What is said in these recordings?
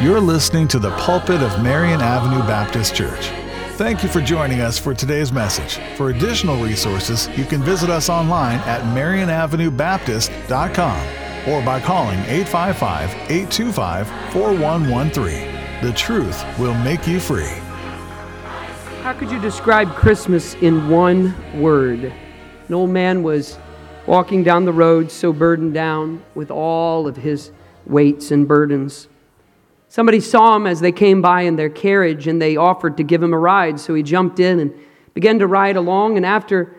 You're listening to the pulpit of Marion Avenue Baptist Church. Thank you for joining us for today's message. For additional resources, you can visit us online at marionavenuebaptist.com or by calling 855 825 4113. The truth will make you free. How could you describe Christmas in one word? An old man was walking down the road, so burdened down with all of his weights and burdens. Somebody saw him as they came by in their carriage and they offered to give him a ride, so he jumped in and began to ride along. And after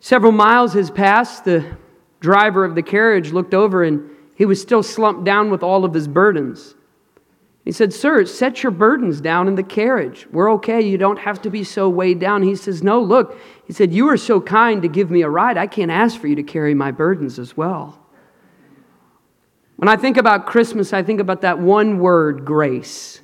several miles has passed, the driver of the carriage looked over and he was still slumped down with all of his burdens. He said, Sir, set your burdens down in the carriage. We're okay. You don't have to be so weighed down. He says, No, look. He said, You were so kind to give me a ride. I can't ask for you to carry my burdens as well. When I think about Christmas, I think about that one word, grace.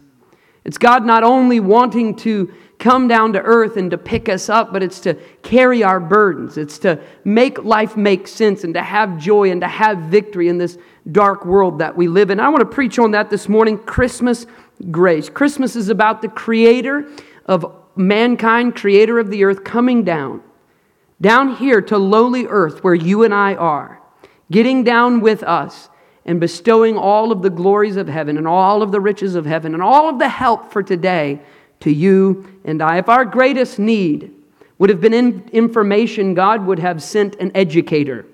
It's God not only wanting to come down to earth and to pick us up, but it's to carry our burdens. It's to make life make sense and to have joy and to have victory in this dark world that we live in. I want to preach on that this morning Christmas grace. Christmas is about the creator of mankind, creator of the earth, coming down, down here to lowly earth where you and I are, getting down with us and bestowing all of the glories of heaven and all of the riches of heaven and all of the help for today to you and I. If our greatest need would have been in information, God would have sent an educator.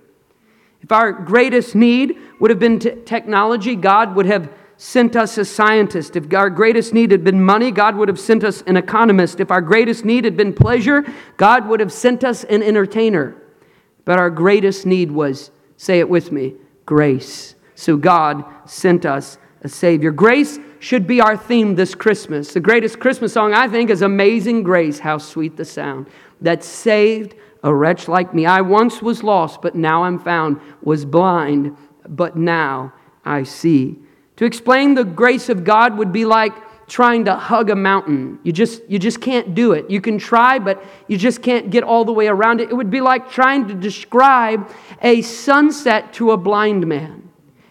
If our greatest need would have been t- technology, God would have sent us a scientist. If our greatest need had been money, God would have sent us an economist. If our greatest need had been pleasure, God would have sent us an entertainer. But our greatest need was, say it with me, grace. So God sent us a Savior. Grace should be our theme this Christmas. The greatest Christmas song, I think, is Amazing Grace. How sweet the sound that saved a wretch like me. I once was lost, but now I'm found, was blind, but now I see. To explain the grace of God would be like trying to hug a mountain. You just, you just can't do it. You can try, but you just can't get all the way around it. It would be like trying to describe a sunset to a blind man.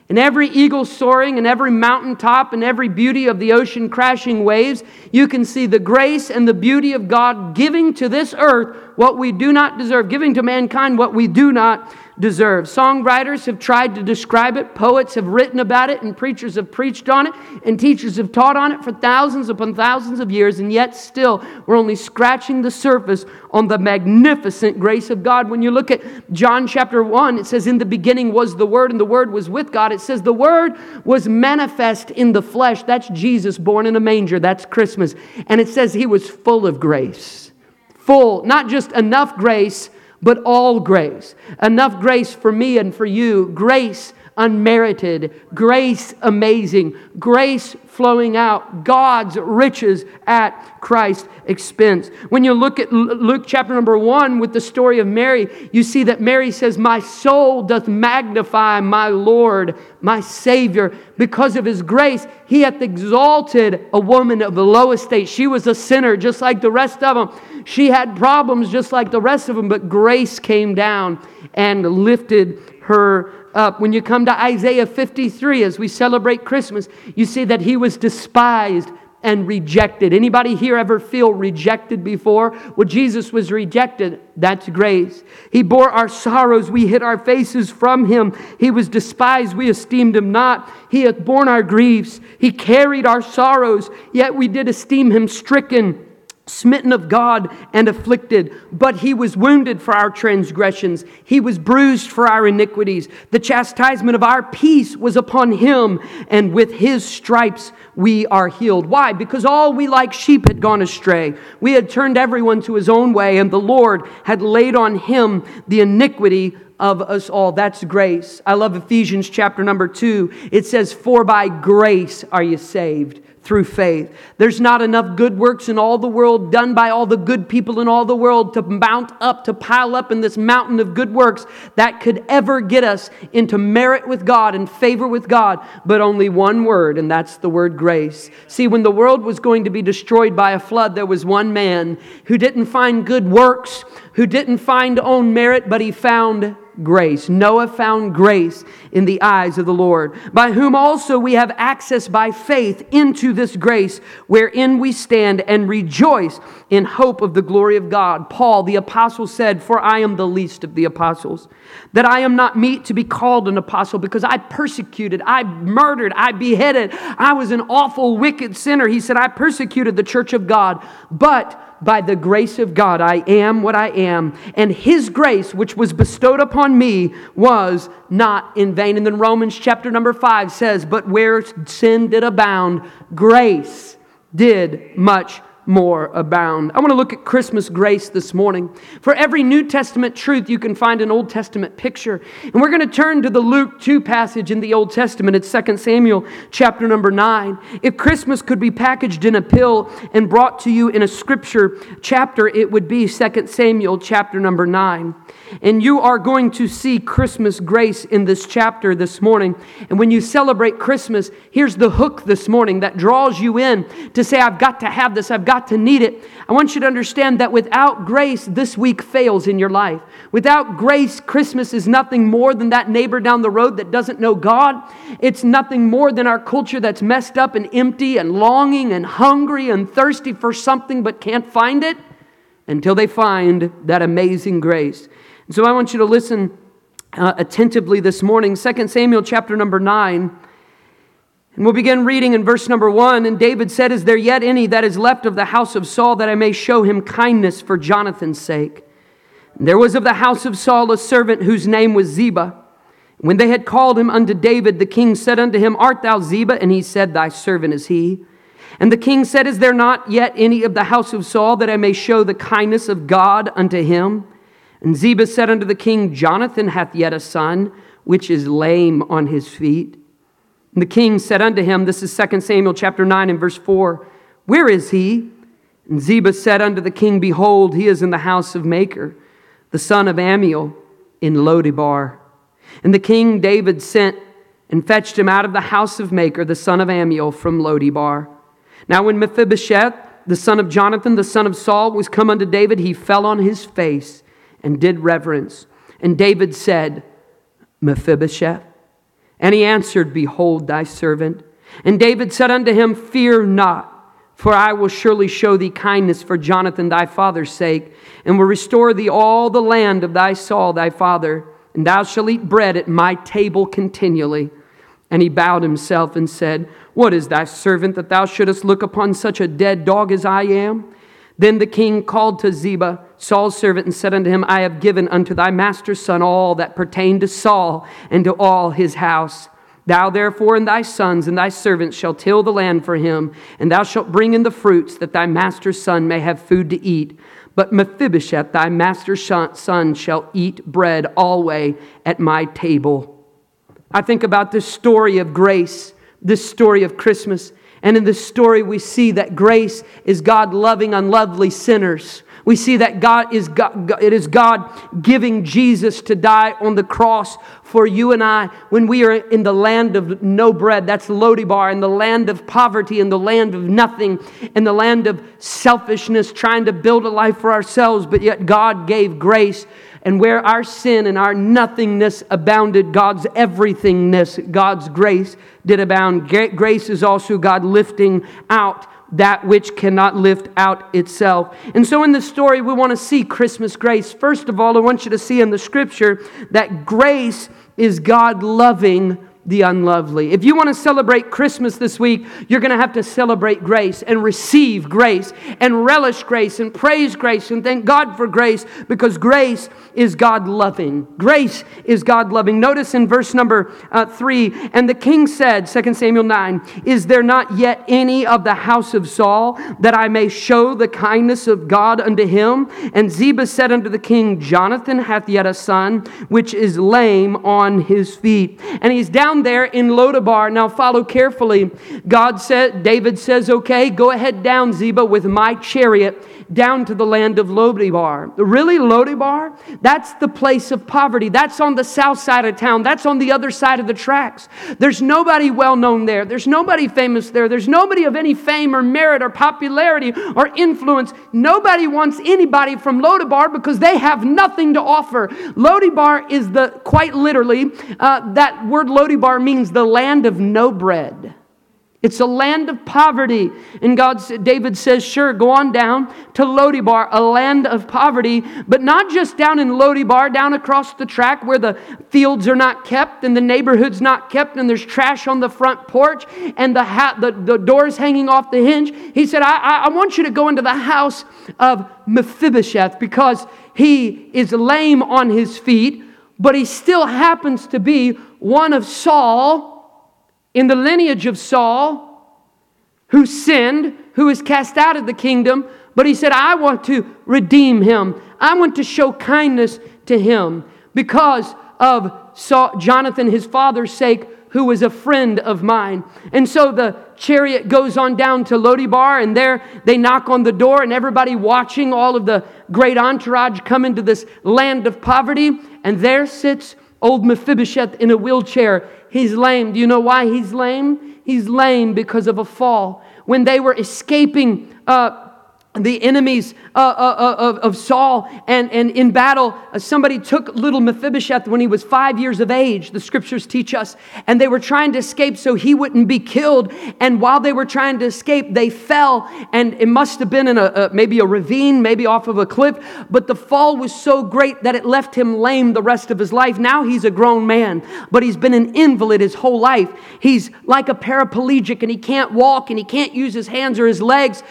And every eagle soaring and every mountaintop and every beauty of the ocean crashing waves, you can see the grace and the beauty of God giving to this earth what we do not deserve, giving to mankind what we do not deserve. Songwriters have tried to describe it, poets have written about it, and preachers have preached on it, and teachers have taught on it for thousands upon thousands of years, and yet still we're only scratching the surface on the magnificent grace of God. When you look at John chapter 1, it says, In the beginning was the Word, and the Word was with God. It says, The Word was manifest in the flesh. That's Jesus born in a manger. That's Christmas. And it says He was full of grace. Full, not just enough grace but all grace. Enough grace for me and for you. Grace unmerited, grace amazing, grace flowing out, God's riches at Christ's expense. When you look at Luke chapter number one with the story of Mary, you see that Mary says, My soul doth magnify my Lord, my Savior, because of his grace. He hath exalted a woman of the low estate. She was a sinner just like the rest of them. She had problems just like the rest of them, but grace came down and lifted her up. When you come to Isaiah 53 as we celebrate Christmas, you see that he was despised and rejected. Anybody here ever feel rejected before? Well, Jesus was rejected. That's grace. He bore our sorrows. We hid our faces from him. He was despised. We esteemed him not. He hath borne our griefs. He carried our sorrows. Yet we did esteem him stricken smitten of God and afflicted, but he was wounded for our transgressions. He was bruised for our iniquities. The chastisement of our peace was upon him, and with his stripes we are healed. Why? Because all we like sheep had gone astray. We had turned everyone to his own way, and the Lord had laid on him the iniquity of us all. That's grace. I love Ephesians chapter number two. It says, For by grace are you saved through faith. There's not enough good works in all the world done by all the good people in all the world to mount up, to pile up in this mountain of good works that could ever get us into merit with God and favor with God, but only one word, and that's the word grace. See, when the world was going to be destroyed by a flood, there was one man who didn't find good works, who didn't find own merit, but he found grace. Noah found grace in the eyes of the Lord, by whom also we have access by faith into this grace wherein we stand and rejoice in hope of the glory of God. Paul, the apostle, said, For I am the least of the apostles, that I am not meet to be called an apostle because I persecuted, I murdered, I beheaded, I was an awful, wicked sinner. He said, I persecuted the church of God, but by the grace of God, I am what I am. And His grace, which was bestowed upon me, was not in vain. And then Romans chapter number five says, But where sin did abound, grace did much more abound. I want to look at Christmas grace this morning. For every New Testament truth, you can find an Old Testament picture. And we're going to turn to the Luke 2 passage in the Old Testament. It's 2 Samuel chapter number 9. If Christmas could be packaged in a pill and brought to you in a scripture chapter, it would be 2 Samuel chapter number 9. And you are going to see Christmas grace in this chapter this morning. And when you celebrate Christmas, here's the hook this morning that draws you in to say, I've got to have this, I've got to need it. I want you to understand that without grace, this week fails in your life. Without grace, Christmas is nothing more than that neighbor down the road that doesn't know God. It's nothing more than our culture that's messed up and empty and longing and hungry and thirsty for something but can't find it until they find that amazing grace. And so I want you to listen uh, attentively this morning. 2 Samuel chapter number 9. And we'll begin reading in verse number 1. And David said, Is there yet any that is left of the house of Saul that I may show him kindness for Jonathan's sake? And there was of the house of Saul a servant whose name was Ziba. When they had called him unto David, the king said unto him, Art thou Ziba? And he said, Thy servant is he. And the king said, Is there not yet any of the house of Saul that I may show the kindness of God unto him? And Ziba said unto the king, Jonathan hath yet a son, which is lame on his feet. And the king said unto him, This is 2 Samuel chapter 9 and verse 4, Where is he? And Ziba said unto the king, Behold, he is in the house of Machir, the son of Ammiel, in Lodebar. And the king David sent and fetched him out of the house of Machir, the son of Ammiel, from Lodebar. Now when Mephibosheth, the son of Jonathan, the son of Saul, was come unto David, he fell on his face and did reverence. And David said, Mephibosheth. And he answered, Behold thy servant. And David said unto him, Fear not, for I will surely show thee kindness for Jonathan thy father's sake, and will restore thee all the land of thy Saul thy father, and thou shalt eat bread at my table continually. And he bowed himself and said, What is thy servant that thou shouldest look upon such a dead dog as I am? Then the king called to Ziba, Saul's servant, and said unto him, I have given unto thy master's son all that pertained to Saul and to all his house. Thou therefore and thy sons and thy servants shall till the land for him, and thou shalt bring in the fruits, that thy master's son may have food to eat. But Mephibosheth, thy master's son, shall eat bread always at my table. I think about this story of grace, this story of Christmas. And in this story, we see that grace is God loving unlovely sinners. We see that God is God, it is God giving Jesus to die on the cross for you and I when we are in the land of no bread. That's Lodebar, in the land of poverty, in the land of nothing, in the land of selfishness, trying to build a life for ourselves, but yet God gave grace and where our sin and our nothingness abounded, God's everythingness, God's grace did abound. Grace is also God lifting out that which cannot lift out itself. And so in the story, we want to see Christmas grace. First of all, I want you to see in the scripture that grace is God loving the unlovely. If you want to celebrate Christmas this week, you're going to have to celebrate grace and receive grace and relish grace and praise grace and thank God for grace because grace is God loving. Grace is God loving. Notice in verse number uh, three, and the king said, 2 Samuel 9, Is there not yet any of the house of Saul that I may show the kindness of God unto him? And Ziba said unto the king, Jonathan hath yet a son, which is lame on his feet. And he's down down there in Lodebar. Now follow carefully. God said, David says, okay, go ahead down, Ziba, with my chariot down to the land of Lodebar. Really, Lodebar? That's the place of poverty. That's on the south side of town. That's on the other side of the tracks. There's nobody well known there. There's nobody famous there. There's nobody of any fame or merit or popularity or influence. Nobody wants anybody from Lodebar because they have nothing to offer. Lodebar is the, quite literally, uh, that word Lodebar means the land of no bread. It's a land of poverty. And God, David says, sure, go on down to Lodebar, a land of poverty, but not just down in Lodebar, down across the track where the fields are not kept and the neighborhood's not kept and there's trash on the front porch and the, ha- the, the doors hanging off the hinge. He said, I, I, I want you to go into the house of Mephibosheth because he is lame on his feet, but he still happens to be one of Saul in the lineage of Saul, who sinned, who was cast out of the kingdom, but he said, I want to redeem him. I want to show kindness to him because of Saul, Jonathan, his father's sake, who was a friend of mine. And so the chariot goes on down to Lodebar, and there they knock on the door, and everybody watching all of the great entourage come into this land of poverty. And there sits old Mephibosheth in a wheelchair. He's lame. Do you know why he's lame? He's lame because of a fall. When they were escaping uh, the enemies uh, uh, uh, of, of, Saul and, and in battle, uh, somebody took little Mephibosheth when he was five years of age, the scriptures teach us, and they were trying to escape so he wouldn't be killed. And while they were trying to escape, they fell, and it must have been in a, a maybe a ravine, maybe off of a cliff, but the fall was so great that it left him lame the rest of his life. Now he's a grown man, but he's been an invalid his whole life. He's like a paraplegic, and he can't walk, and he can't use his hands or his legs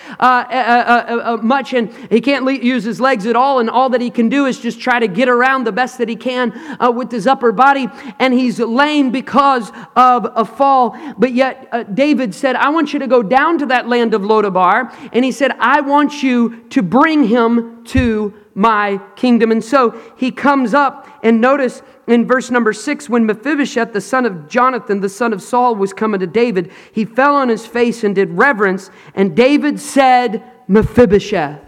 uh, uh, much, and he can't le- use his legs at all, and all that he can do is just try to get around the best that he can uh, with his upper body, and he's lame because of a fall. But yet, uh, David said, I want you to go down to that land of Lodebar, and he said, I want you to bring him to my kingdom. And so he comes up, and notice in verse number six, when Mephibosheth, the son of Jonathan, the son of Saul, was coming to David, he fell on his face and did reverence. And David said, Mephibosheth.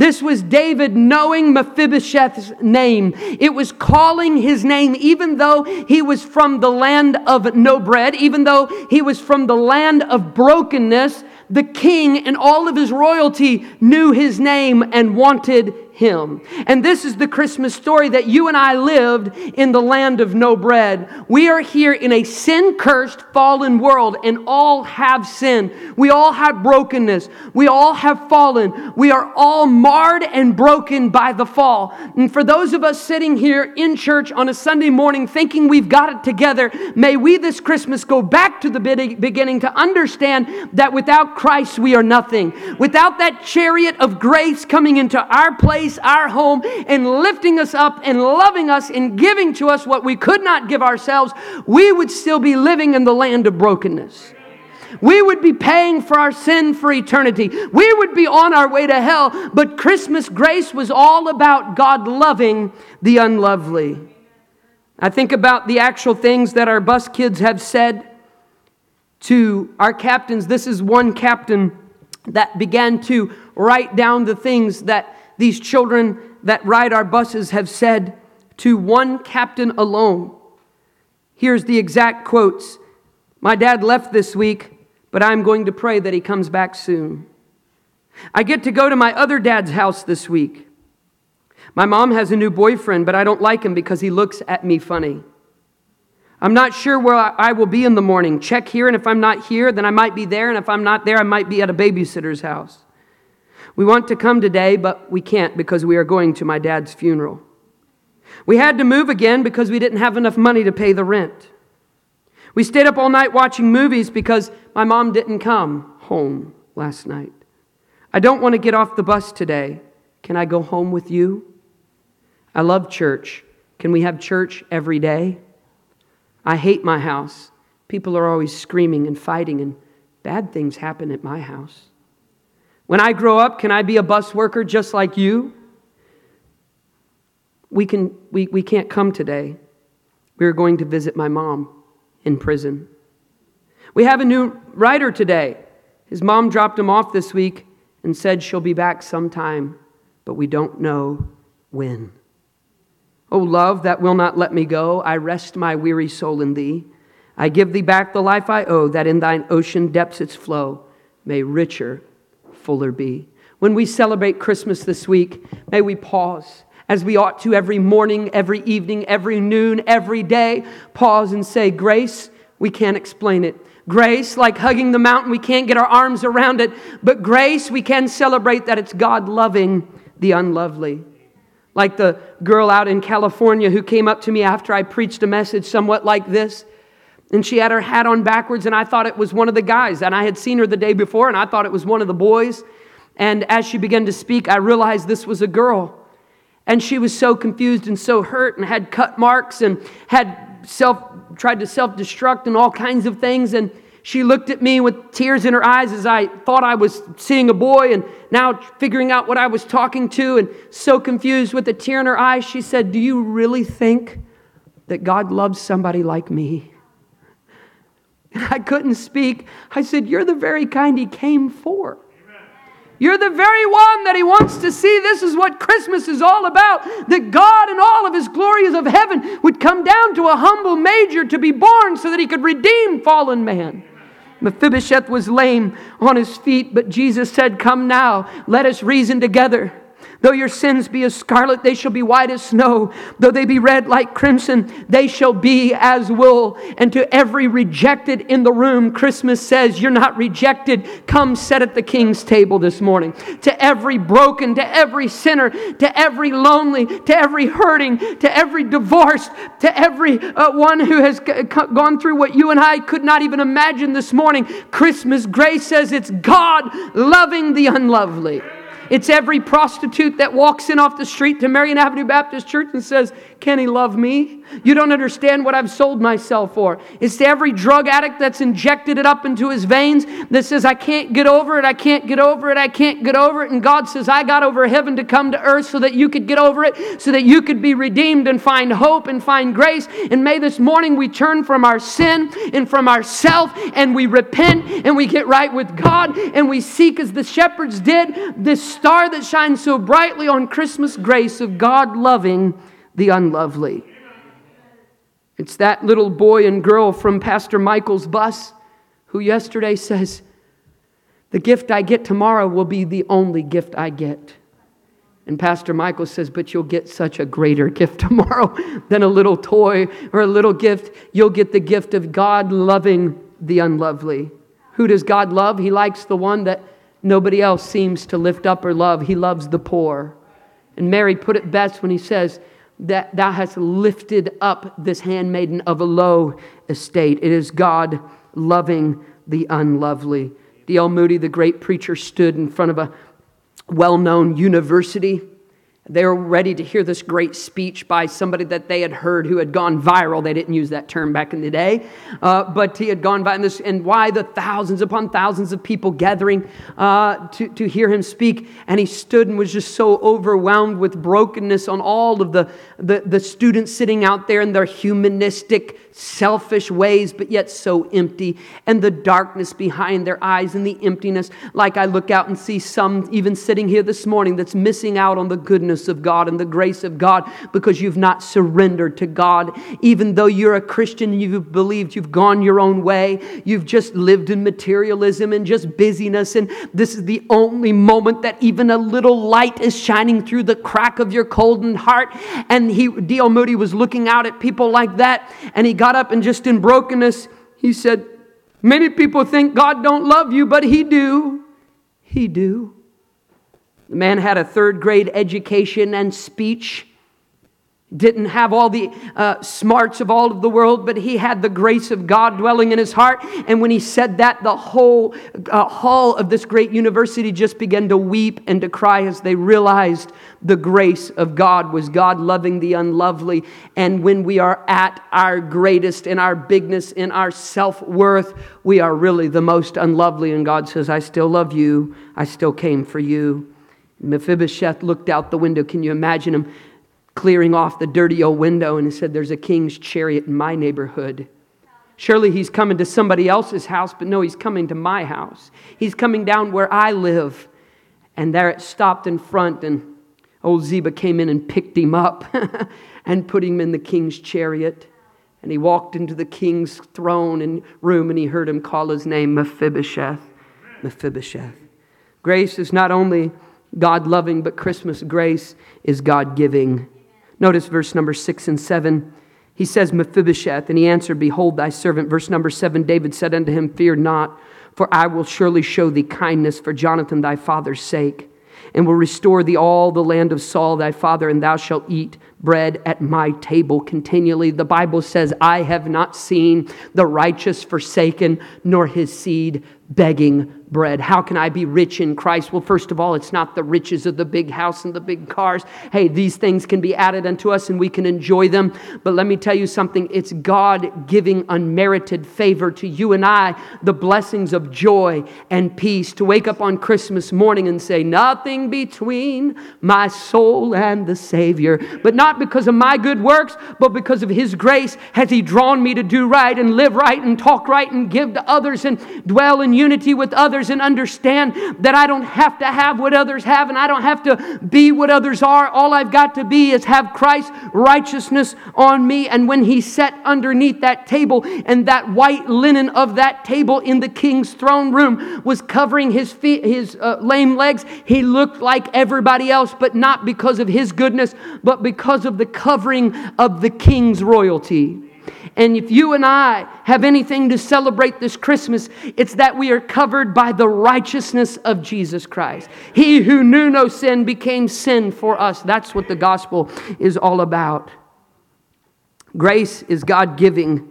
This was David knowing Mephibosheth's name. It was calling his name, even though he was from the land of no bread, even though he was from the land of brokenness. The king and all of his royalty knew his name and wanted him. And this is the Christmas story that you and I lived in the land of no bread. We are here in a sin cursed, fallen world, and all have sin. We all have brokenness. We all have fallen. We are all marred and broken by the fall. And for those of us sitting here in church on a Sunday morning thinking we've got it together, may we this Christmas go back to the beginning to understand that without Christ we are nothing. Without that chariot of grace coming into our place, place, our home, and lifting us up and loving us and giving to us what we could not give ourselves, we would still be living in the land of brokenness. We would be paying for our sin for eternity. We would be on our way to hell. But Christmas grace was all about God loving the unlovely. I think about the actual things that our bus kids have said to our captains. This is one captain that began to write down the things that these children that ride our buses have said to one captain alone. Here's the exact quotes My dad left this week, but I'm going to pray that he comes back soon. I get to go to my other dad's house this week. My mom has a new boyfriend, but I don't like him because he looks at me funny. I'm not sure where I will be in the morning. Check here, and if I'm not here, then I might be there, and if I'm not there, I might be at a babysitter's house. We want to come today, but we can't because we are going to my dad's funeral. We had to move again because we didn't have enough money to pay the rent. We stayed up all night watching movies because my mom didn't come home last night. I don't want to get off the bus today. Can I go home with you? I love church. Can we have church every day? I hate my house. People are always screaming and fighting, and bad things happen at my house. When I grow up, can I be a bus worker just like you? We, can, we, we can't come today. We're going to visit my mom. in prison. We have a new writer today. His mom dropped him off this week and said she'll be back sometime, but we don't know when. O love that will not let me go, I rest my weary soul in thee. I give thee back the life I owe, that in thine ocean depths its flow may richer, fuller be. When we celebrate Christmas this week, may we pause as we ought to every morning, every evening, every noon, every day, pause and say, Grace, we can't explain it. Grace, like hugging the mountain, we can't get our arms around it, but grace, we can celebrate that it's God loving the unlovely. Like the girl out in California who came up to me after I preached a message somewhat like this. And she had her hat on backwards, and I thought it was one of the guys. And I had seen her the day before, and I thought it was one of the boys. And as she began to speak, I realized this was a girl. And she was so confused and so hurt and had cut marks and had self tried to self-destruct and all kinds of things. And she looked at me with tears in her eyes as I thought I was seeing a boy and now figuring out what I was talking to and so confused with a tear in her eyes. She said, Do you really think that God loves somebody like me? I couldn't speak. I said, You're the very kind He came for. You're the very one that He wants to see. This is what Christmas is all about that God and all of His glories of heaven would come down to a humble major to be born so that He could redeem fallen man. Mephibosheth was lame on his feet, but Jesus said, Come now, let us reason together. Though your sins be as scarlet, they shall be white as snow. Though they be red like crimson, they shall be as wool. And to every rejected in the room, Christmas says, You're not rejected. Come sit at the king's table this morning. To every broken, to every sinner, to every lonely, to every hurting, to every divorced, to every uh, one who has g- gone through what you and I could not even imagine this morning, Christmas grace says it's God loving the unlovely. It's every prostitute that walks in off the street to Marion Avenue Baptist Church and says, Can he love me? You don't understand what I've sold myself for. It's to every drug addict that's injected it up into his veins that says, I can't get over it, I can't get over it, I can't get over it. And God says, I got over heaven to come to earth so that you could get over it, so that you could be redeemed and find hope and find grace. And may this morning we turn from our sin and from ourself and we repent and we get right with God and we seek as the shepherds did this star that shines so brightly on Christmas grace of God loving the unlovely. It's that little boy and girl from Pastor Michael's bus who yesterday says, The gift I get tomorrow will be the only gift I get. And Pastor Michael says, But you'll get such a greater gift tomorrow than a little toy or a little gift. You'll get the gift of God loving the unlovely. Who does God love? He likes the one that nobody else seems to lift up or love. He loves the poor. And Mary put it best when he says, that thou hast lifted up this handmaiden of a low estate. It is God loving the unlovely. D.L. Moody, the great preacher, stood in front of a well known university they were ready to hear this great speech by somebody that they had heard who had gone viral. They didn't use that term back in the day, uh, but he had gone viral. And, and why the thousands upon thousands of people gathering uh, to, to hear him speak. And he stood and was just so overwhelmed with brokenness on all of the, the, the students sitting out there in their humanistic, selfish ways, but yet so empty. And the darkness behind their eyes and the emptiness. Like I look out and see some even sitting here this morning that's missing out on the goodness of God and the grace of God because you've not surrendered to God. Even though you're a Christian, you've believed you've gone your own way, you've just lived in materialism and just busyness. And this is the only moment that even a little light is shining through the crack of your cold heart. And he, D.L. Moody was looking out at people like that, and he got up and just in brokenness, he said, Many people think God don't love you, but he do. He do. The man had a third grade education and speech. Didn't have all the uh, smarts of all of the world, but he had the grace of God dwelling in his heart. And when he said that, the whole uh, hall of this great university just began to weep and to cry as they realized the grace of God was God loving the unlovely. And when we are at our greatest in our bigness, in our self worth, we are really the most unlovely. And God says, I still love you. I still came for you. Mephibosheth looked out the window. Can you imagine him clearing off the dirty old window and he said, There's a king's chariot in my neighborhood. Surely he's coming to somebody else's house, but no, he's coming to my house. He's coming down where I live. And there it stopped in front, and old Ziba came in and picked him up and put him in the king's chariot. And he walked into the king's throne and room, and he heard him call his name Mephibosheth. Mephibosheth. Grace is not only God loving, but Christmas grace is God giving. Notice verse number six and seven. He says, Mephibosheth, and he answered, Behold thy servant. Verse number seven David said unto him, Fear not, for I will surely show thee kindness for Jonathan thy father's sake, and will restore thee all the land of Saul thy father, and thou shalt eat bread at my table continually. The Bible says, I have not seen the righteous forsaken, nor his seed begging bread. How can I be rich in Christ? Well, first of all, it's not the riches of the big house and the big cars. Hey, these things can be added unto us and we can enjoy them. But let me tell you something it's God giving unmerited favor to you and I, the blessings of joy and peace. To wake up on Christmas morning and say, Nothing between my soul and the Savior. But not because of my good works, but because of His grace has He drawn me to do right and live right and talk right and give to others and dwell in unity with others and understand that I don't have to have what others have and I don't have to be what others are. All I've got to be is have Christ's righteousness on me. And when he sat underneath that table and that white linen of that table in the king's throne room was covering his feet, his uh, lame legs, he looked like everybody else, but not because of his goodness, but because of the covering of the king's royalty. And if you and I have anything to celebrate this Christmas, it's that we are covered by the righteousness of Jesus Christ. He who knew no sin became sin for us. That's what the gospel is all about. Grace is God giving.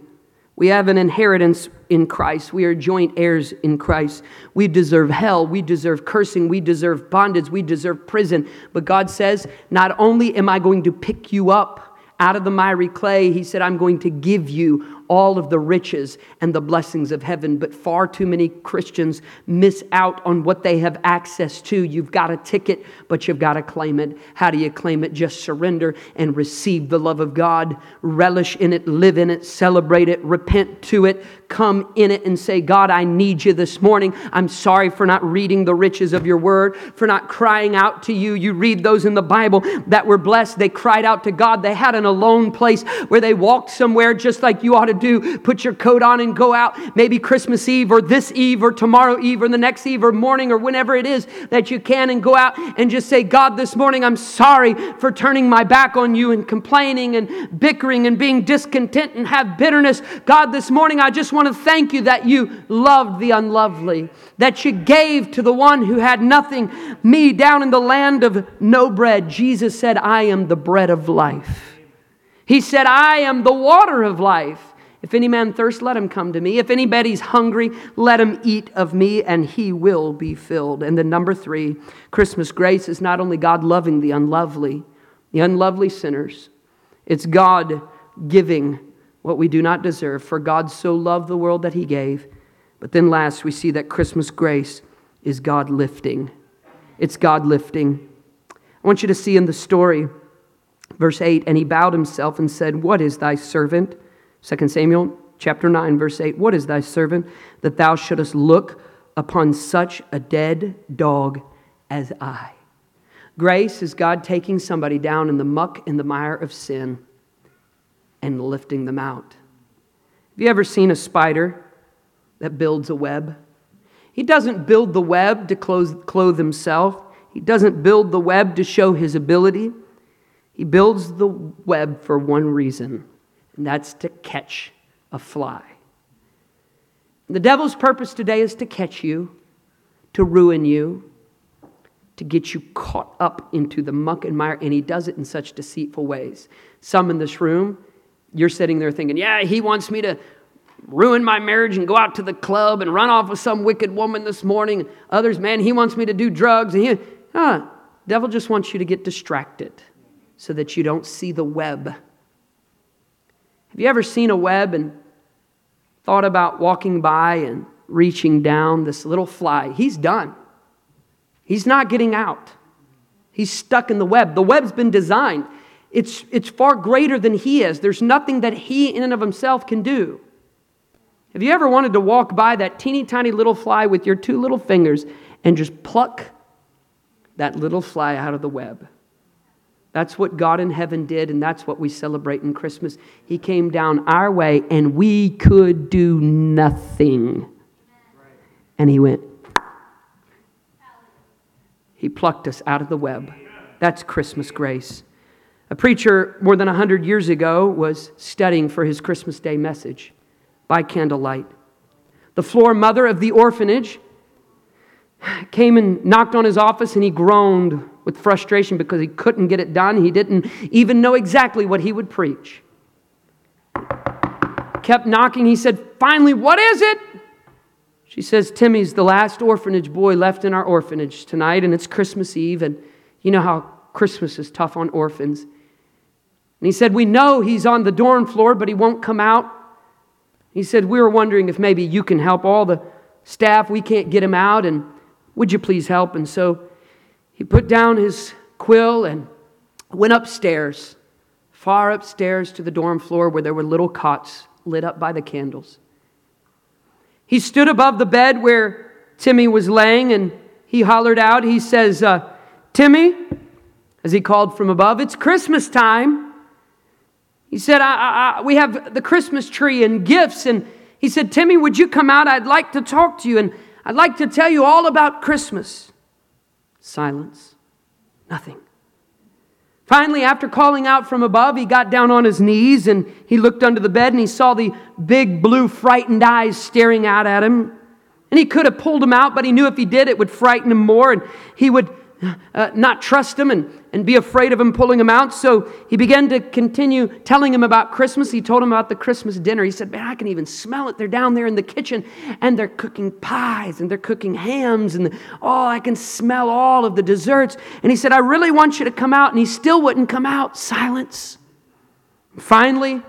We have an inheritance in Christ. We are joint heirs in Christ. We deserve hell. We deserve cursing. We deserve bondage. We deserve prison. But God says, Not only am I going to pick you up, out of the miry clay, he said, I'm going to give you all of the riches and the blessings of heaven. But far too many Christians miss out on what they have access to. You've got a ticket, but you've got to claim it. How do you claim it? Just surrender and receive the love of God, relish in it, live in it, celebrate it, repent to it, come in it and say, God, I need you this morning. I'm sorry for not reading the riches of your word, for not crying out to you. You read those in the Bible that were blessed. They cried out to God. They had an alone place where they walked somewhere just like you ought to do. Put your coat on and go out, maybe Christmas Eve or this Eve or tomorrow Eve or the next Eve or morning or whenever it is that you can and go out and just say, God, this morning I'm sorry for turning my back on you and complaining and bickering and being discontent and have bitterness. God, this morning I just want to thank you that you loved the unlovely, that you gave to the one who had nothing, me down in the land of no bread. Jesus said, I am the bread of life. He said, I am the water of life. If any man thirst, let him come to me. If anybody's hungry, let him eat of me, and he will be filled. And then, number three, Christmas grace is not only God loving the unlovely, the unlovely sinners, it's God giving what we do not deserve. For God so loved the world that he gave. But then, last, we see that Christmas grace is God lifting. It's God lifting. I want you to see in the story, verse 8, and he bowed himself and said, What is thy servant? 2 Samuel chapter 9, verse 8 What is thy servant that thou shouldest look upon such a dead dog as I? Grace is God taking somebody down in the muck and the mire of sin and lifting them out. Have you ever seen a spider that builds a web? He doesn't build the web to clothe, clothe himself, he doesn't build the web to show his ability. He builds the web for one reason and that's to catch a fly. The devil's purpose today is to catch you, to ruin you, to get you caught up into the muck and mire, and he does it in such deceitful ways. Some in this room, you're sitting there thinking, yeah, he wants me to ruin my marriage and go out to the club and run off with some wicked woman this morning. Others, man, he wants me to do drugs. And he, ah, devil just wants you to get distracted so that you don't see the web have you ever seen a web and thought about walking by and reaching down this little fly? He's done. He's not getting out. He's stuck in the web. The web's been designed. It's, it's far greater than he is. There's nothing that he in and of himself can do. Have you ever wanted to walk by that teeny tiny little fly with your two little fingers and just pluck that little fly out of the web? That's what God in heaven did, and that's what we celebrate in Christmas. He came down our way, and we could do nothing. And He went, He plucked us out of the web. That's Christmas grace. A preacher more than 100 years ago was studying for his Christmas Day message by candlelight. The floor mother of the orphanage came and knocked on his office and he groaned with frustration because he couldn't get it done. He didn't even know exactly what he would preach. Kept knocking. He said, Finally, what is it? She says, Timmy's the last orphanage boy left in our orphanage tonight, and it's Christmas Eve, and you know how Christmas is tough on orphans. And he said, We know he's on the dorm floor, but he won't come out. He said, We were wondering if maybe you can help all the staff. We can't get him out, and would you please help? And so he put down his quill and went upstairs, far upstairs to the dorm floor where there were little cots lit up by the candles. He stood above the bed where Timmy was laying and he hollered out, He says, uh, Timmy, as he called from above, it's Christmas time. He said, I, I, We have the Christmas tree and gifts. And he said, Timmy, would you come out? I'd like to talk to you. And I'd like to tell you all about Christmas. Silence. Nothing. Finally, after calling out from above, he got down on his knees and he looked under the bed and he saw the big blue frightened eyes staring out at him. And he could have pulled them out, but he knew if he did, it would frighten him more and he would uh, not trust him and, and be afraid of him pulling him out. So he began to continue telling him about Christmas. He told him about the Christmas dinner. He said, Man, I can even smell it. They're down there in the kitchen and they're cooking pies and they're cooking hams and oh, I can smell all of the desserts. And he said, I really want you to come out. And he still wouldn't come out. Silence. Finally,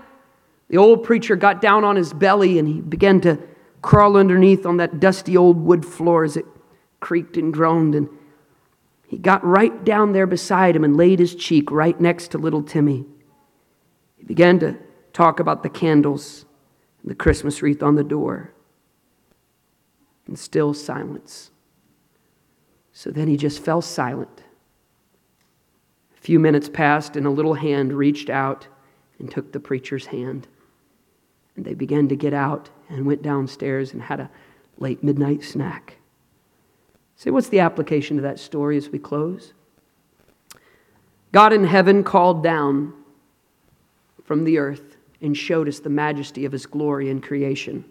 the old preacher got down on his belly and he began to crawl underneath on that dusty old wood floor as it creaked and groaned. And he got right down there beside him and laid his cheek right next to little Timmy. He began to talk about the candles and the Christmas wreath on the door. And still silence. So then he just fell silent. A few minutes passed, and a little hand reached out and took the preacher's hand. And they began to get out and went downstairs and had a late midnight snack. Say, what's the application of that story as we close? God in heaven called down from the earth and showed us the majesty of his glory in creation.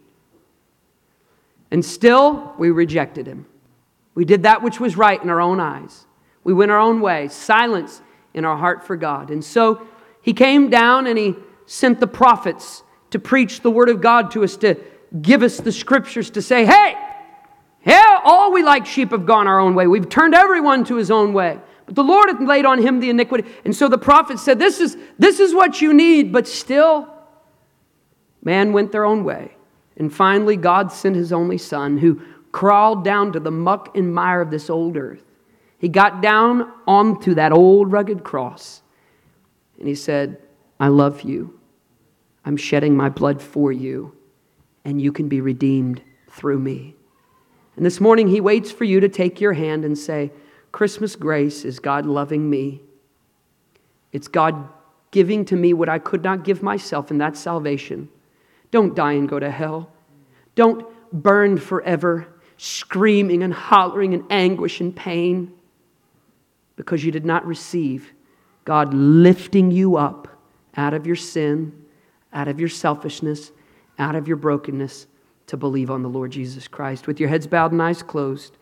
And still, we rejected him. We did that which was right in our own eyes. We went our own way, silence in our heart for God. And so he came down and he sent the prophets to preach the word of God to us, to give us the scriptures, to say, hey, yeah, all we like sheep have gone our own way. We've turned everyone to his own way. But the Lord hath laid on him the iniquity. And so the prophet said, This is, this is what you need. But still, man went their own way. And finally, God sent his only son who crawled down to the muck and mire of this old earth. He got down onto that old rugged cross. And he said, I love you. I'm shedding my blood for you. And you can be redeemed through me. And this morning, He waits for you to take your hand and say, Christmas grace is God loving me. It's God giving to me what I could not give myself, and that's salvation. Don't die and go to hell. Don't burn forever, screaming and hollering in anguish and pain because you did not receive God lifting you up out of your sin, out of your selfishness, out of your brokenness, to believe on the Lord Jesus Christ. With your heads bowed and eyes closed,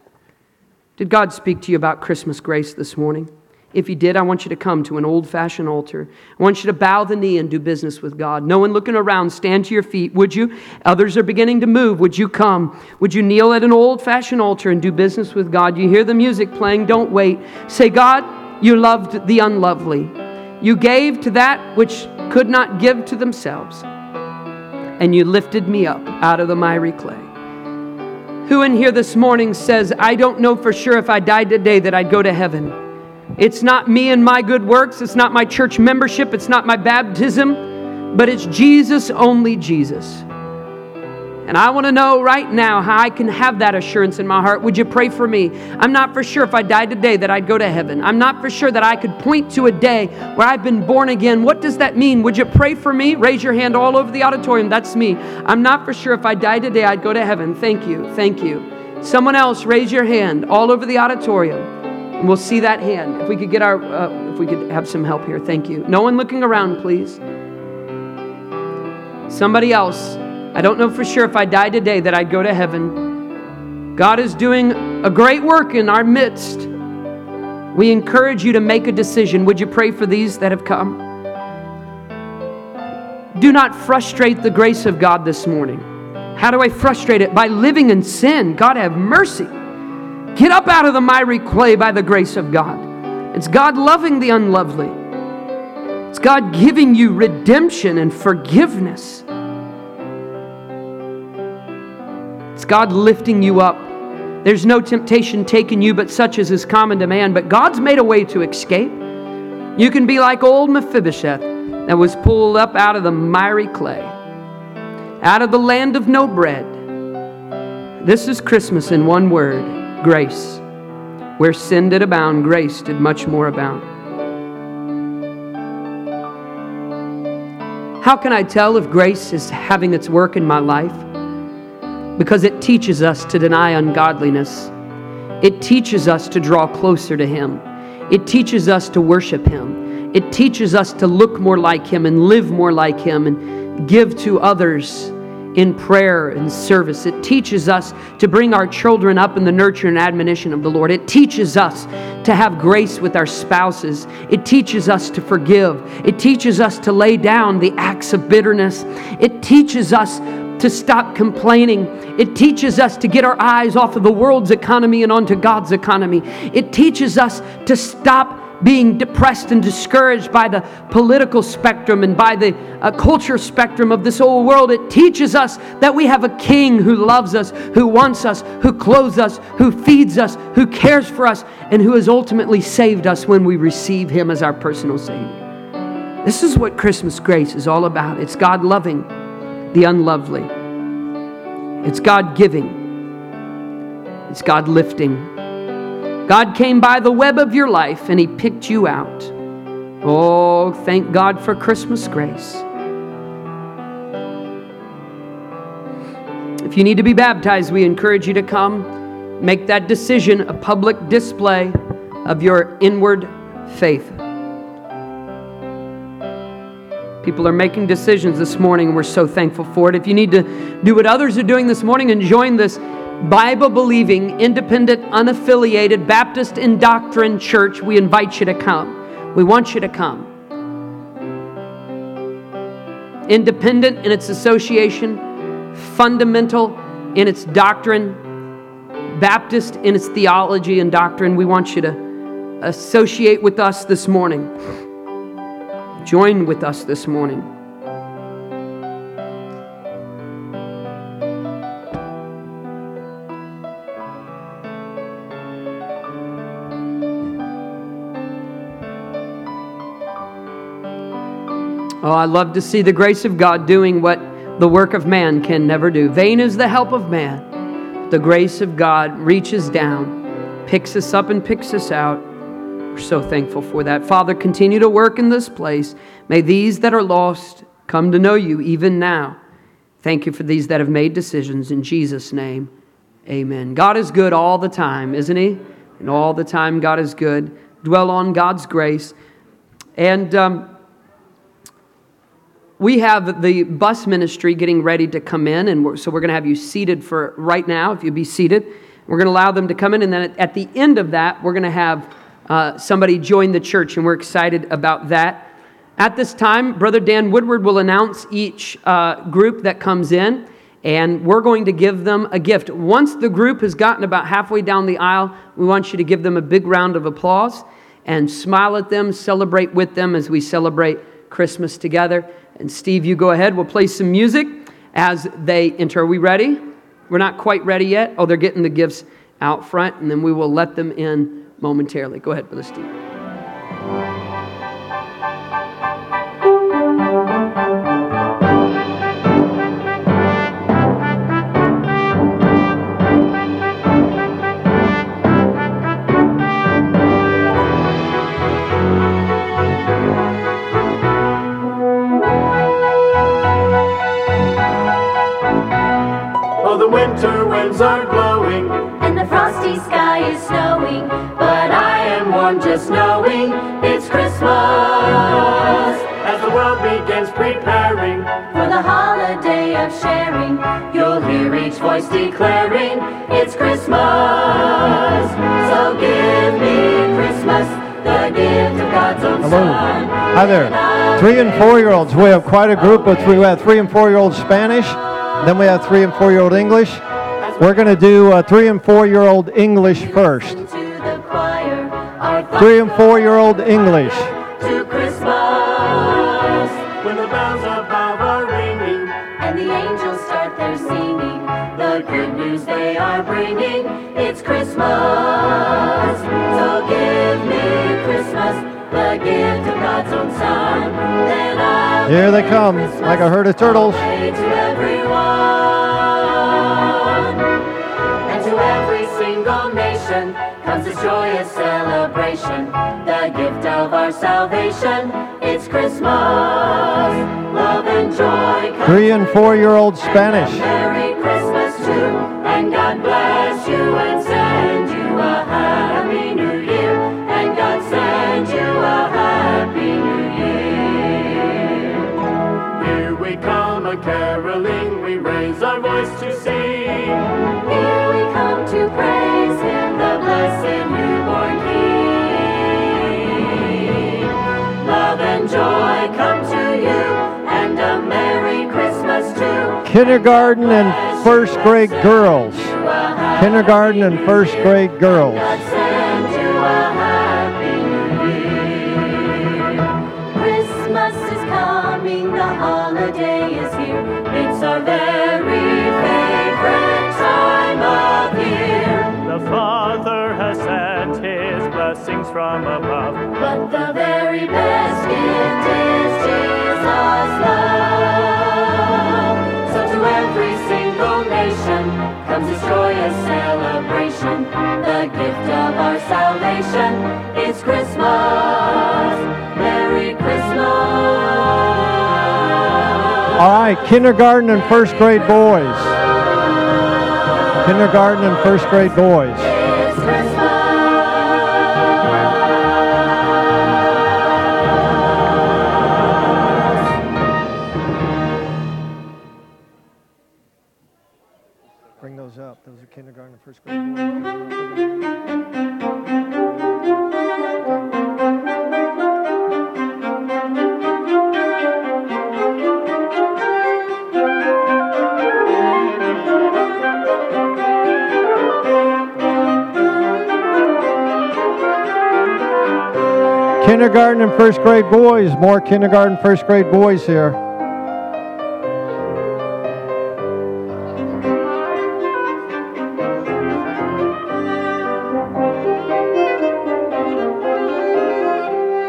did God speak to you about Christmas grace this morning? If He did, I want you to come to an old fashioned altar. I want you to bow the knee and do business with God. No one looking around, stand to your feet, would you? Others are beginning to move. Would you come? Would you kneel at an old fashioned altar and do business with God? You hear the music playing, don't wait. Say, God, you loved the unlovely. You gave to that which could not give to themselves and you lifted me up out of the miry clay. Who in here this morning says, I don't know for sure if I died today that I'd go to heaven? It's not me and my good works, it's not my church membership, it's not my baptism, but it's Jesus, only Jesus. And I want to know right now how I can have that assurance in my heart. Would you pray for me? I'm not for sure if I died today that I'd go to heaven. I'm not for sure that I could point to a day where I've been born again. What does that mean? Would you pray for me? Raise your hand all over the auditorium. That's me. I'm not for sure if I died today I'd go to heaven. Thank you. Thank you. Someone else, raise your hand all over the auditorium. And we'll see that hand. If we could get our, uh, if we could have some help here. Thank you. No one looking around, please. Somebody else. I don't know for sure if I died today that I'd go to heaven. God is doing a great work in our midst. We encourage you to make a decision. Would you pray for these that have come? Do not frustrate the grace of God this morning. How do I frustrate it? By living in sin. God have mercy. Get up out of the miry clay by the grace of God. It's God loving the unlovely. It's God giving you redemption and forgiveness. God lifting you up. There's no temptation taking you but such as is common to man, but God's made a way to escape. You can be like old Mephibosheth that was pulled up out of the miry clay out of the land of no bread. This is Christmas in one word grace. Where sin did abound, grace did much more abound. How can I tell if grace is having its work in my life? Because it teaches us to deny ungodliness. It teaches us to draw closer to Him. It teaches us to worship Him. It teaches us to look more like Him and live more like Him and give to others in prayer and service. It teaches us to bring our children up in the nurture and admonition of the Lord. It teaches us to have grace with our spouses. It teaches us to forgive. It teaches us to lay down the acts of bitterness. It teaches us to stop complaining. It teaches us to get our eyes off of the world's economy and onto God's economy. It teaches us to stop being depressed and discouraged by the political spectrum and by the uh, culture spectrum of this old world. It teaches us that we have a king who loves us, who wants us, who clothes us, who feeds us, who cares for us, and who has ultimately saved us when we receive him as our personal Savior. This is what Christmas grace is all about. It's God loving the unlovely, it's God giving, it's God lifting. God came by the web of your life and He picked you out. Oh, thank God for Christmas grace. If you need to be baptized, we encourage you to come. Make that decision a public display of your inward faith. People are making decisions this morning, and we're so thankful for it. If you need to do what others are doing this morning and join this Bible believing, independent, unaffiliated, Baptist in doctrine church, we invite you to come. We want you to come. Independent in its association, fundamental in its doctrine, Baptist in its theology and doctrine, we want you to associate with us this morning. Join with us this morning. Oh, I love to see the grace of God doing what the work of man can never do. Vain is the help of man. The grace of God reaches down, picks us up, and picks us out. We're so thankful for that. Father, continue to work in this place. May these that are lost come to know you even now. Thank you for these that have made decisions. In Jesus' name, amen. God is good all the time, isn't He? And all the time, God is good. Dwell on God's grace. And, um, we have the bus ministry getting ready to come in, and we're, so we're going to have you seated for right now, if you'd be seated. We're going to allow them to come in, and then at, the end of that, we're going to have uh, somebody joined the church, and we're excited about that. At this time, Brother Dan Woodward will announce each uh, group that comes in, and we're going to give them a gift. Once the group has gotten about halfway down the aisle, we want you to give them a big round of applause and smile at them, celebrate with them as we celebrate Christmas together. And Steve, you go ahead. We'll play some music as they enter. Are we ready? We're not quite ready yet. Oh, they're getting the gifts out front, and then we will let them in momentarily. Go ahead, Brother Steve. Oh, winter winds are blowing sky is snowing. But I am warm just knowing it's Christmas. As the world begins preparing for the holiday of sharing, you'll hear each voice declaring it's Christmas. So give me Christmas, the gift of God's own Hello. Son. Hi there. Three and four year olds. We have quite a group of three. We have three and four year old Spanish. Then we have three and four year old English. We're going to do uh, three and four year old English first. To the choir, our Three and four year old English. to Christmas. when the bells above are ringing. and the angels start their singing. The good news they are bringing, it's Christmas. So give me Christmas, the gift of God's own Son. Here they come, like a herd of turtles. Nation comes this joyous celebration, the gift of our salvation. It's Christmas. Love and joy Three and four year old Spanish. Merry Christmas too, and God bless you Kindergarten and first grade girls. Kindergarten and first grade girls. Salvation. It's Christmas. Merry Christmas. All right, kindergarten and first grade boys. Kindergarten and first grade boys. Kindergarten and first grade boys. More kindergarten, first grade boys here.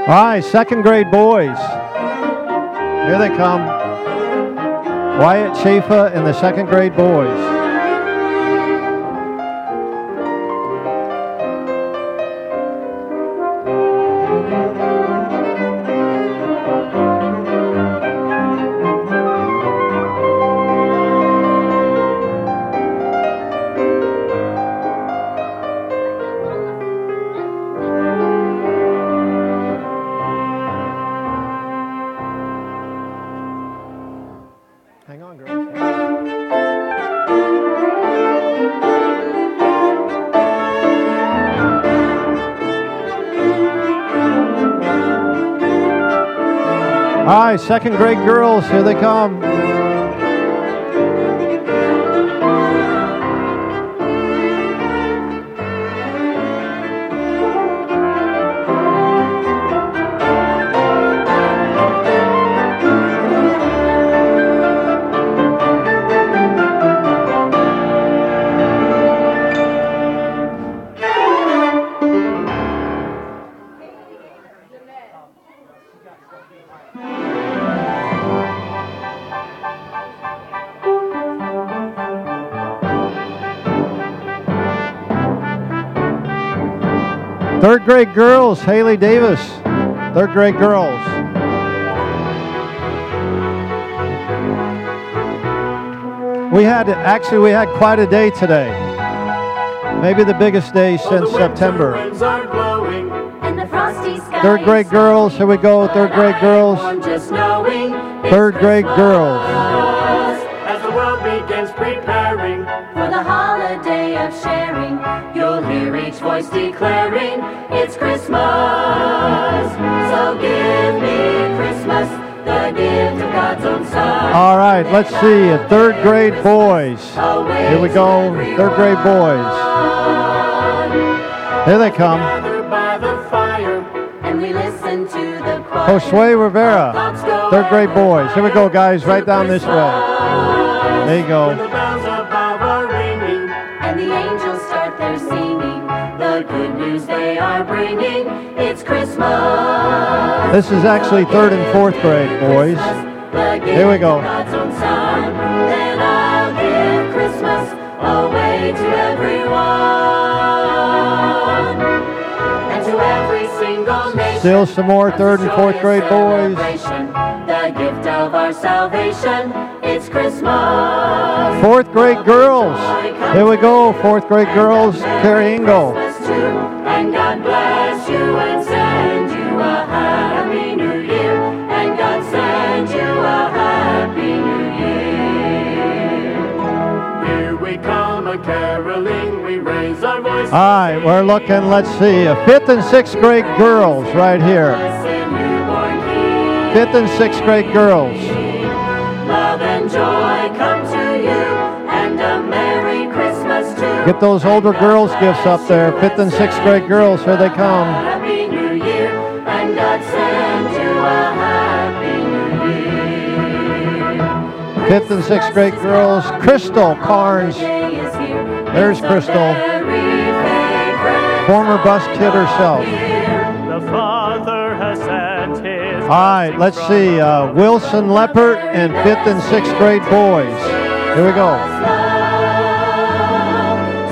All right, second grade boys. Here they come. Wyatt Chafa and the second grade boys. Second grade girls, here they come. Third grade girls, Haley Davis. Third grade girls. We had actually we had quite a day today. Maybe the biggest day Oh, since the September. winds are blowing. And the frosty sky Third grade is girls, here we go. Third grade girls. Just knowing Third grade girls. As the world begins preparing, For the holiday of sharing, you'll hear each voice declaring, All right, let's see. Third grade boys. Here we go. Third grade boys. Here they come. gathered by the fire. And we listen to the. Josue Rivera. Third grade boys. Here we go, guys. Right down this way. There you go. the bells are ringing, And the angels start their singing. The good news they are bringing. It's Christmas. This is actually third and fourth grade, boys. Here we go. God's own Son. Then I'll give Christmas away to everyone. And to every single nation. Still some more third and fourth grade boys. The gift of our salvation. It's Christmas. Fourth grade girls. Here we go. Fourth grade girls. Carrie Engel. All right, we're looking, let's see, a fifth and sixth grade girls right here. Bless a newborn King. Fifth and sixth grade girls. Love and joy come to you. And a Merry Christmas too. Get those older girls' gifts up there. Fifth and sixth grade girls, here they come. Happy New Year, and God send you a Happy New Year. Fifth and sixth grade girls. Crystal Carnes, There's Crystal. Former bus kid herself. The Father has sent his All right, let's see, uh, Wilson Leppert and fifth and sixth grade boys. Here we go.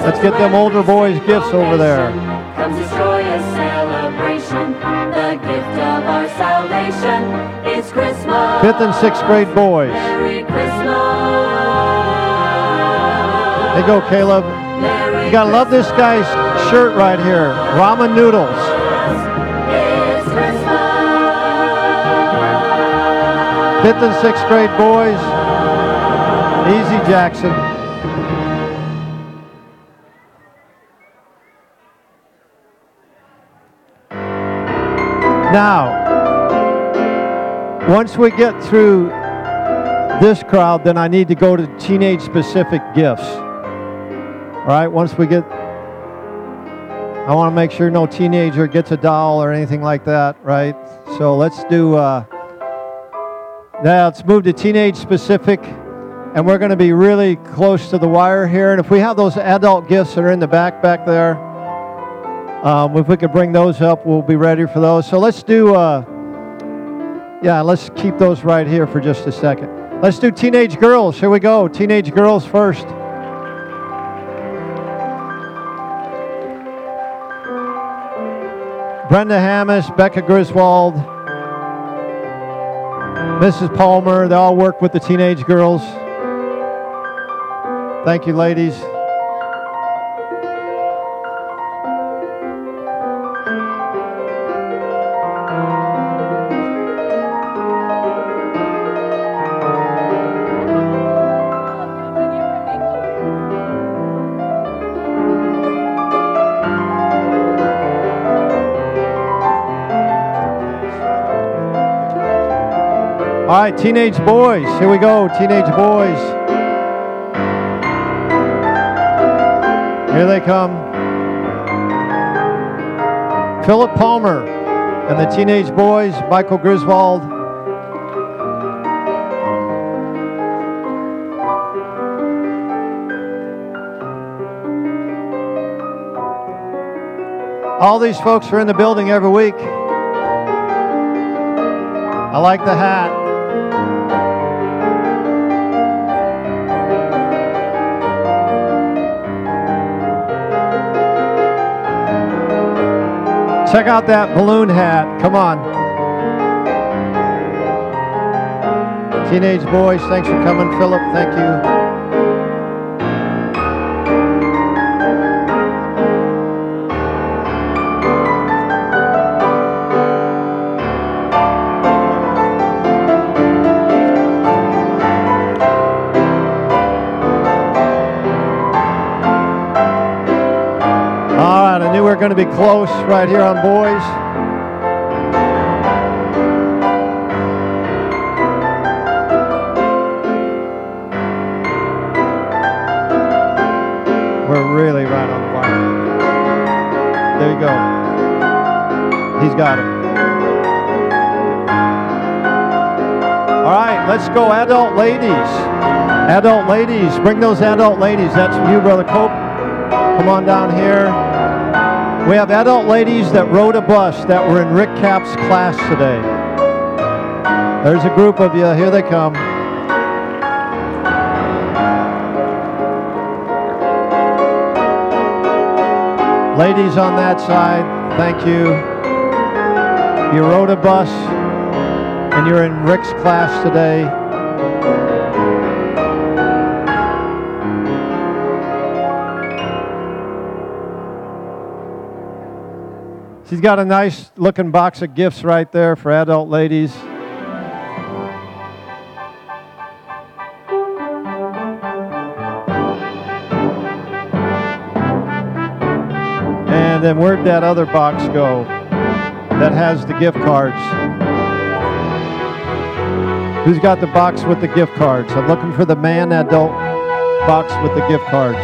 Let's get them older boys' gifts over there. Comes this joyous celebration, the gift of our salvation. It's Christmas. Fifth and sixth grade boys. Merry Christmas. There you go, Caleb. You gotta love this guy's shirt right here. Ramen noodles. Fifth and sixth grade boys. Easy Jackson. Now, once we get through this crowd, then I need to go to teenage specific gifts. All right, once we get, I want to make sure no teenager gets a doll or anything like that, right? So let's do, uh, now let's move to teenage specific, and we're going to be really close to the wire here. And if we have those adult gifts that are in the back back there, um, if we could bring those up, we'll be ready for those. So let's do, uh, yeah, let's keep those right here for just a second. Let's do teenage girls. Here we go. Teenage girls first. Brenda Hamish, Becca Griswold, Mrs. Palmer, they all work with the teenage girls. Thank you, ladies. All right, teenage boys. Here we go, teenage boys. Here they come. Philip Palmer and the teenage boys, Michael Griswold. All these folks are in the building every week. I like the hat. Check out that balloon hat. Come on. Teenage boys, thanks for coming, Philip. Thank you. Going to be close right here on boys. We're really right on the wire. There you go. He's got him. All right, let's go, adult ladies. Adult ladies, bring those adult ladies. That's you, Brother Cope. Come on down here. We have adult ladies that rode a bus that were in Rick Cap's class today. There's a group of you. Here they come. Ladies on that side, thank you. You rode a bus and you're in Rick's class today. She's got a nice looking box of gifts right there for adult ladies. And then where'd that other box go that has the gift cards? Who's got the box with the gift cards? I'm looking for the man adult box with the gift cards.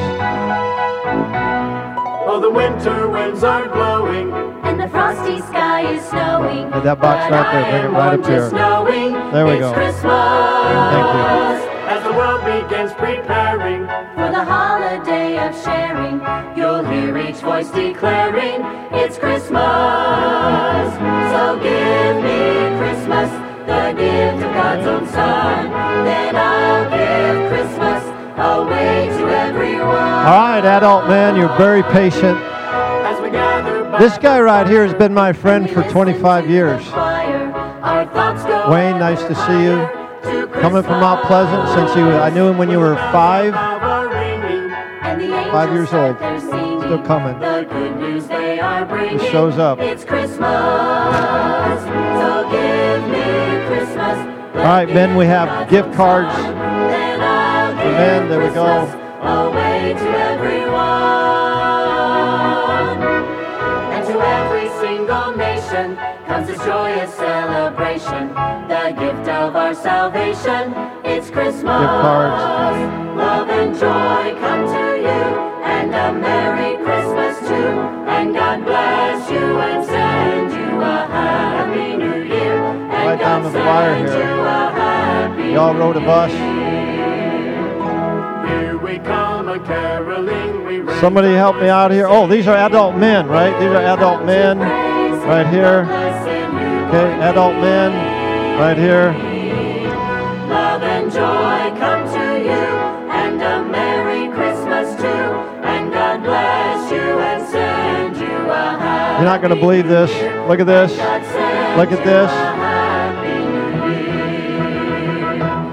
Oh, the winter winds are blowing. And the frosty sky is snowing. Hey, that box right there, bring it right up here. There we it's go. Christmas. Thank you. As the world begins preparing For the holiday of sharing, You'll hear each voice declaring it's Christmas. So give me Christmas, the gift of God's own Son. Then I'll give Christmas away to everyone. All right, adult man, you're very patient. This guy right here has been my friend for 25 years. Wayne, nice to see you. Coming from Mount Pleasant since you, I knew him when you were five. Five years old. Still coming. Just shows up. It's Christmas. All right, men, we have gift cards. Men, there we go. Comes this joyous celebration. The gift of our salvation. It's Christmas. Love and joy come to you. And a Merry Christmas too. And God bless you and send you a Happy New Year. And Right down God to the wire here. you a happy Y'all rode a bus. Here we come a caroling. We Somebody help me out here. Oh, these are adult men, right? These are adult men right here. Okay, adult men right here. Love and joy come to you, and a Merry Christmas too. And God bless you and send you a happy You're not going to believe this. Look at this. Look at this.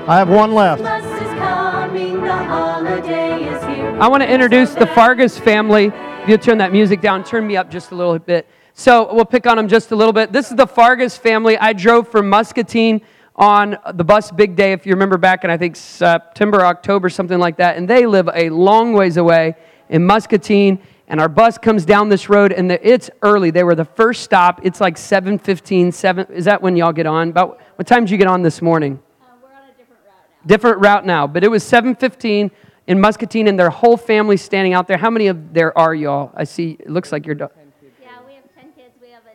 I have one left. Christmas is coming, the holiday is here. I want to introduce the Fargus family. If you turn that music down, turn me up just a little bit. So we'll pick on them just a little bit. This is the Fargus family. I drove from Muscatine on the bus big day, if you remember back in, I think, September, October, something like that. And they live a long ways away in Muscatine. And our bus comes down this road, and the, it's early. They were the first stop. It's like 7.15, 7, is that when y'all get on? About, what time did you get on this morning? Uh, we're on a different route now, Different route now. but it was 7:15 in Muscatine, and their whole family standing out there. How many of there are y'all? I see. It looks like you're Yeah, we have 10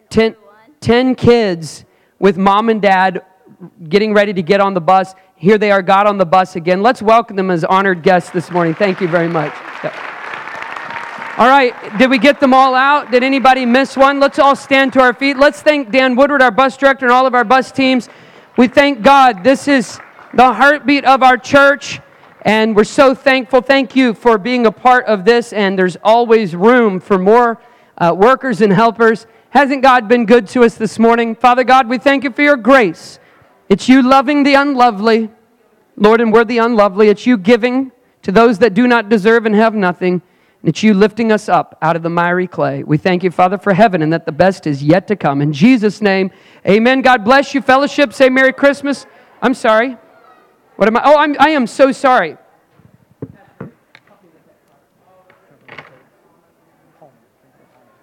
a 10, 10 kids with mom and dad getting ready to get on the bus. Here they are, got on the bus again. Let's welcome them as honored guests this morning. Thank you very much. All right, did we get them all out? Did anybody miss one? Let's all stand to our feet. Let's thank Dan Woodward, our bus director, and all of our bus teams. We thank God. This is the heartbeat of our church, and we're so thankful. Thank you for being a part of this, and there's always room for more uh, workers and helpers. Hasn't God been good to us this morning? Father God, we thank you for your grace. It's you loving the unlovely, Lord, and we're the unlovely. It's you giving to those that do not deserve and have nothing. And it's you lifting us up out of the miry clay. We thank you, Father, for heaven and that the best is yet to come. In Jesus' name, amen. God bless you, fellowship. Say Merry Christmas. I'm sorry. What am I? Oh, I'm, I am so sorry.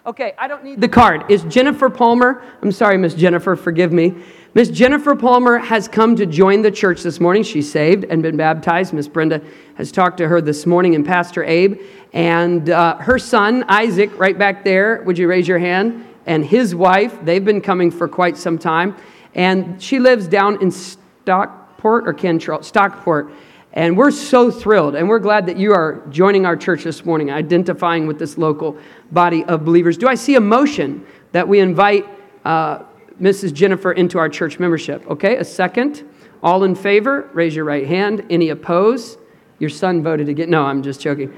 Okay, I don't need the card. Is Jennifer Palmer, I'm sorry, Miss Jennifer, forgive me. Miss Jennifer Palmer has come to join the church this morning. She's saved and been baptized. Miss Brenda has talked to her this morning, and Pastor Abe. And uh, her son, Isaac, right back there, would you raise your hand? And his wife, they've been coming for quite some time. And she lives down in Stockport or Cantril, Stockport. And we're so thrilled, and we're glad that you are joining our church this morning, identifying with this local body of believers. Do I see a motion that we invite uh, Mrs. Jennifer into our church membership? Okay, a second. All in favor, raise your right hand. Any opposed? Your son voted again. No, I'm just joking.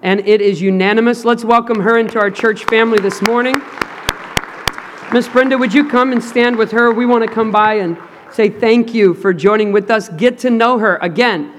And it is unanimous. Let's welcome her into our church family this morning. Miss Brenda, would you come and stand with her? We want to come by and say thank you for joining with us. Get to know her. Again,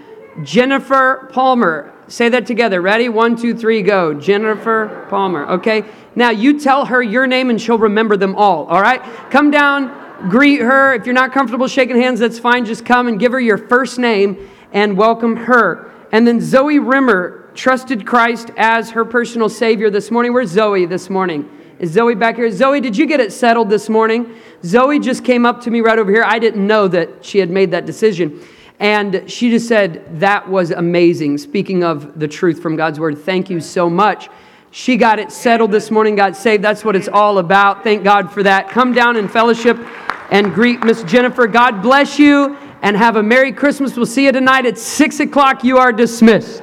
Jennifer Palmer. Say that together. Ready? One, two, three, go. Jennifer Palmer. Okay? Now you tell her your name and she'll remember them all. All right? Come down, greet her. If you're not comfortable shaking hands, that's fine. Just come and give her your first name and welcome her. And then Zoe Rimmer trusted Christ as her personal Savior this morning. Where's Zoe this morning? Is Zoe back here? Zoe, did you get it settled this morning? Zoe just came up to me right over here. I didn't know that she had made that decision. And she just said, That was amazing. Speaking of the truth from God's word, thank you so much. She got it settled this morning, got saved. That's what it's all about. Thank God for that. Come down in fellowship and greet Miss Jennifer. God bless you and have a Merry Christmas. We'll see you tonight at 6 o'clock. You are dismissed.